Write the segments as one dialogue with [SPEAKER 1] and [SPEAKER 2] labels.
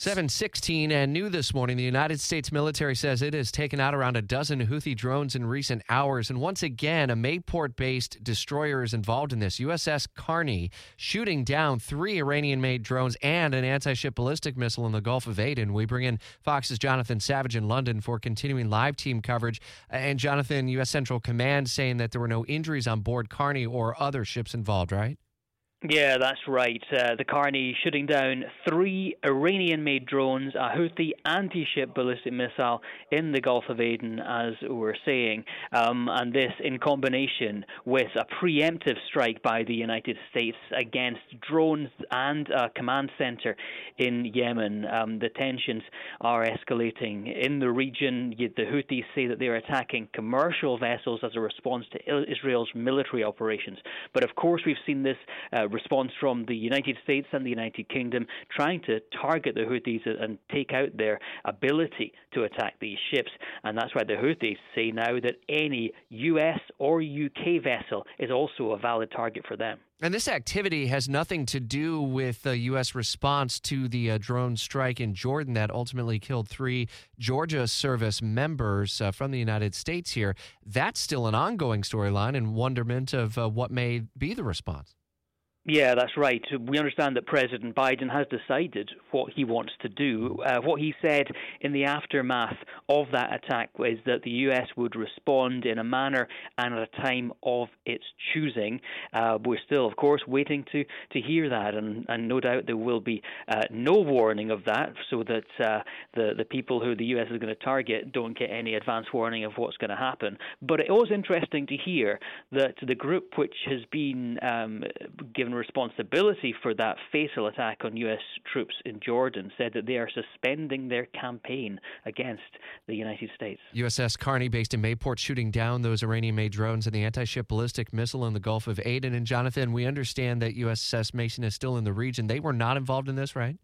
[SPEAKER 1] 716 and new this morning, the United States military says it has taken out around a dozen Houthi drones in recent hours. And once again, a Mayport based destroyer is involved in this. USS Carney shooting down three Iranian made drones and an anti ship ballistic missile in the Gulf of Aden. We bring in Fox's Jonathan Savage in London for continuing live team coverage. And Jonathan, U.S. Central Command saying that there were no injuries on board Carney or other ships involved, right?
[SPEAKER 2] Yeah, that's right. Uh, the Carney shooting down three Iranian made drones, a Houthi anti ship ballistic missile in the Gulf of Aden, as we're saying. Um, and this in combination with a preemptive strike by the United States against drones and a command center in Yemen. Um, the tensions are escalating in the region. The Houthis say that they're attacking commercial vessels as a response to Israel's military operations. But of course, we've seen this. Uh, response from the United States and the United Kingdom trying to target the Houthis and take out their ability to attack these ships. And that's why the Houthis say now that any US or UK vessel is also a valid target for them.
[SPEAKER 1] And this activity has nothing to do with the U.S. response to the uh, drone strike in Jordan that ultimately killed three Georgia service members uh, from the United States here. That's still an ongoing storyline and wonderment of uh, what may be the response.
[SPEAKER 2] Yeah, that's right. We understand that President Biden has decided what he wants to do. Uh, what he said in the aftermath of that attack is that the U.S. would respond in a manner and at a time of its choosing. Uh, we're still, of course, waiting to, to hear that, and, and no doubt there will be uh, no warning of that so that uh, the, the people who the U.S. is going to target don't get any advance warning of what's going to happen. But it was interesting to hear that the group which has been um, given responsibility for that fatal attack on U.S. troops in Jordan said that they are suspending their campaign against the United States.
[SPEAKER 1] USS Carney, based in Mayport, shooting down those Iranian made drones and the anti ship ballistic missile in the Gulf of Aden. And Jonathan, we understand that USS Mason is still in the region. They were not involved in this, right?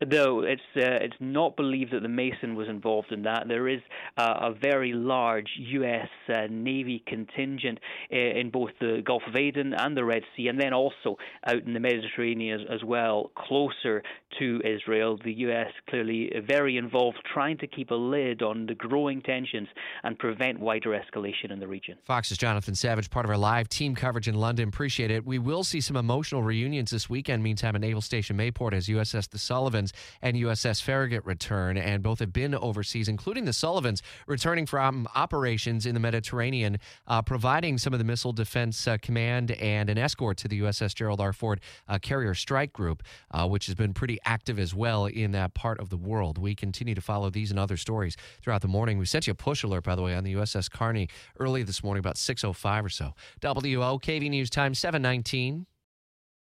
[SPEAKER 2] Though it's uh, it's not believed that the Mason was involved in that. There is uh, a very large U.S. Uh, Navy contingent uh, in both the Gulf of Aden and the Red Sea, and then also out in the Mediterranean as, as well, closer to Israel. The U.S. clearly very involved, trying to keep a lid on the growing tensions and prevent wider escalation in the region.
[SPEAKER 1] Fox's Jonathan Savage, part of our live team coverage in London. Appreciate it. We will see some emotional reunions this weekend. Meantime, at Naval Station Mayport as USS The Sullivans and USS Farragut return, and both have been overseas, including the Sullivans returning from operations in the Mediterranean, uh, providing some of the Missile Defense uh, Command and an escort to the USS Gerald R. Ford uh, Carrier Strike Group, uh, which has been pretty active as well in that part of the world. We continue to follow these and other stories throughout the morning. We sent you a push alert, by the way, on the USS Carney early this morning, about 6.05 or so. WOKV News Time 719.